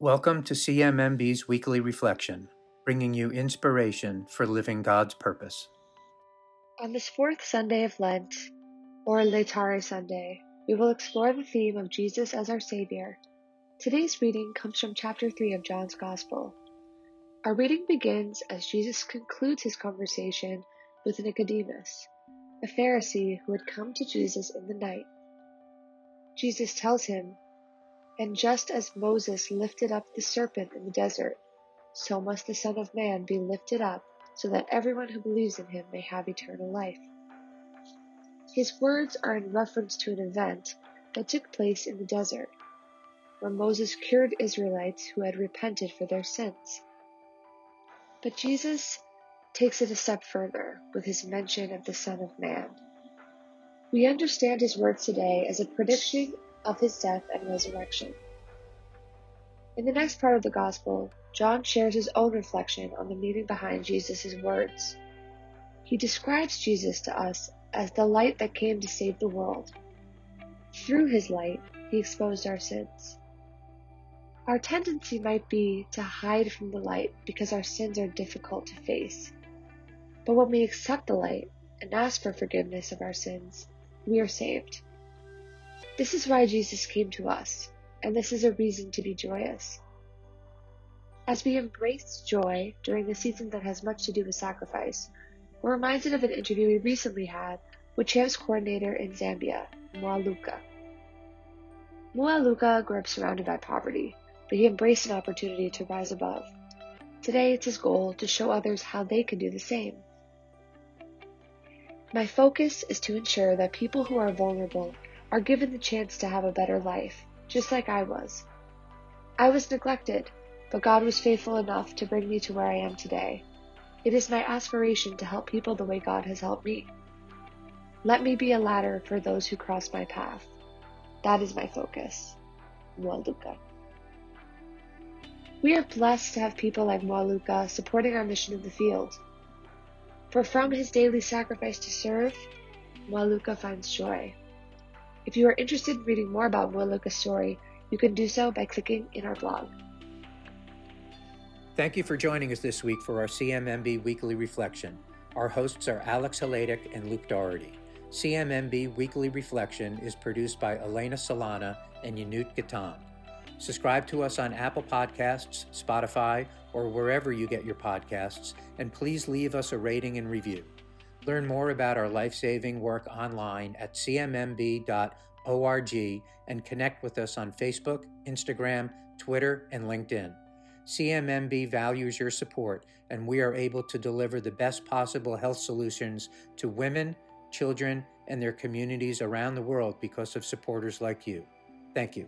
Welcome to CMMB's weekly reflection, bringing you inspiration for living God's purpose. On this fourth Sunday of Lent, or Laetare Sunday, we will explore the theme of Jesus as our Savior. Today's reading comes from chapter 3 of John's Gospel. Our reading begins as Jesus concludes his conversation with Nicodemus, a Pharisee who had come to Jesus in the night. Jesus tells him, And just as Moses lifted up the serpent in the desert, so must the Son of Man be lifted up, so that everyone who believes in him may have eternal life. His words are in reference to an event that took place in the desert, where Moses cured Israelites who had repented for their sins. But Jesus takes it a step further with his mention of the Son of Man. We understand his words today as a prediction of his death and resurrection. In the next part of the Gospel, John shares his own reflection on the meaning behind Jesus' words. He describes Jesus to us as the light that came to save the world. Through his light, he exposed our sins. Our tendency might be to hide from the light because our sins are difficult to face. But when we accept the light and ask for forgiveness of our sins, we are saved. This is why Jesus came to us, and this is a reason to be joyous. As we embrace joy during a season that has much to do with sacrifice, we're reminded of an interview we recently had with Champs coordinator in Zambia, Mwaluka. Mwaluka grew up surrounded by poverty, but he embraced an opportunity to rise above. Today, it's his goal to show others how they can do the same. My focus is to ensure that people who are vulnerable are given the chance to have a better life, just like I was. I was neglected, but God was faithful enough to bring me to where I am today. It is my aspiration to help people the way God has helped me. Let me be a ladder for those who cross my path. That is my focus. Mwaluka. We are blessed to have people like Mwaluka supporting our mission in the field. For from his daily sacrifice to serve, Mwaluka finds joy. If you are interested in reading more about Mwaluka's story, you can do so by clicking in our blog. Thank you for joining us this week for our CMMB Weekly Reflection. Our hosts are Alex Haladic and Luke Doherty. CMMB Weekly Reflection is produced by Elena Solana and Yanut Gatan. Subscribe to us on Apple Podcasts, Spotify, or wherever you get your podcasts, and please leave us a rating and review. Learn more about our life saving work online at cmmb.org and connect with us on Facebook, Instagram, Twitter, and LinkedIn. CMMB values your support, and we are able to deliver the best possible health solutions to women, children, and their communities around the world because of supporters like you. Thank you.